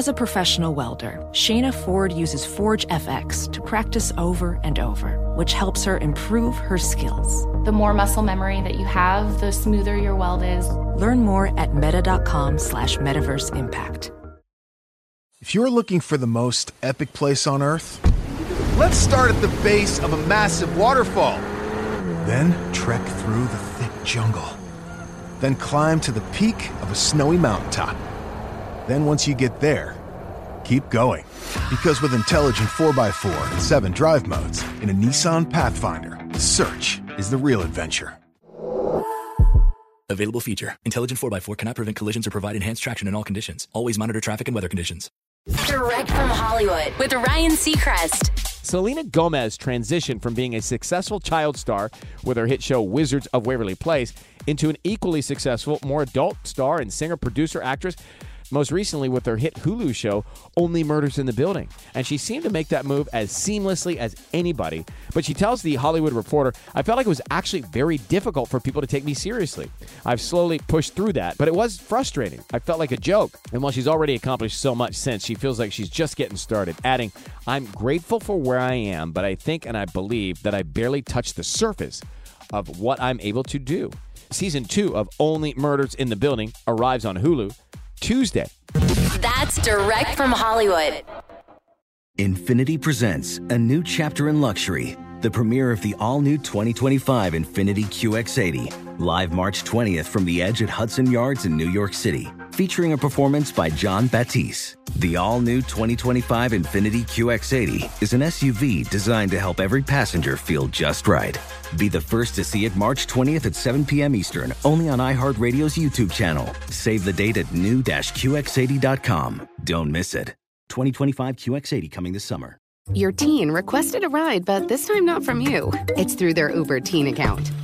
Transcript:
As a professional welder, Shayna Ford uses Forge FX to practice over and over, which helps her improve her skills. The more muscle memory that you have, the smoother your weld is. Learn more at meta.com slash metaverse impact. If you're looking for the most epic place on Earth, let's start at the base of a massive waterfall. Then trek through the thick jungle. Then climb to the peak of a snowy mountaintop. Then once you get there, keep going. Because with intelligent 4x4 and 7 drive modes in a Nissan Pathfinder, search is the real adventure. Available feature. Intelligent 4x4 cannot prevent collisions or provide enhanced traction in all conditions. Always monitor traffic and weather conditions. Direct from Hollywood with Ryan Seacrest. Selena Gomez transitioned from being a successful child star with her hit show Wizards of Waverly Place into an equally successful, more adult star and singer, producer, actress most recently with her hit Hulu show, Only Murders in the Building. And she seemed to make that move as seamlessly as anybody. But she tells the Hollywood Reporter, I felt like it was actually very difficult for people to take me seriously. I've slowly pushed through that, but it was frustrating. I felt like a joke. And while she's already accomplished so much since, she feels like she's just getting started, adding, I'm grateful for where I am, but I think and I believe that I barely touched the surface of what I'm able to do. Season two of Only Murders in the Building arrives on Hulu Tuesday. That's direct from Hollywood. Infiniti presents a new chapter in luxury, the premiere of the all new 2025 Infiniti QX80, live March 20th from the edge at Hudson Yards in New York City, featuring a performance by Jon Batiste. The all new 2025 Infiniti QX80 is an SUV designed to help every passenger feel just right. Be the first to see it March 20th at 7 p.m. Eastern, only on iHeartRadio's YouTube channel. Save the date at new-QX80.com. Don't miss it. 2025 QX80 coming this summer. Your teen requested a ride, but this time not from you. It's through their Uber teen account.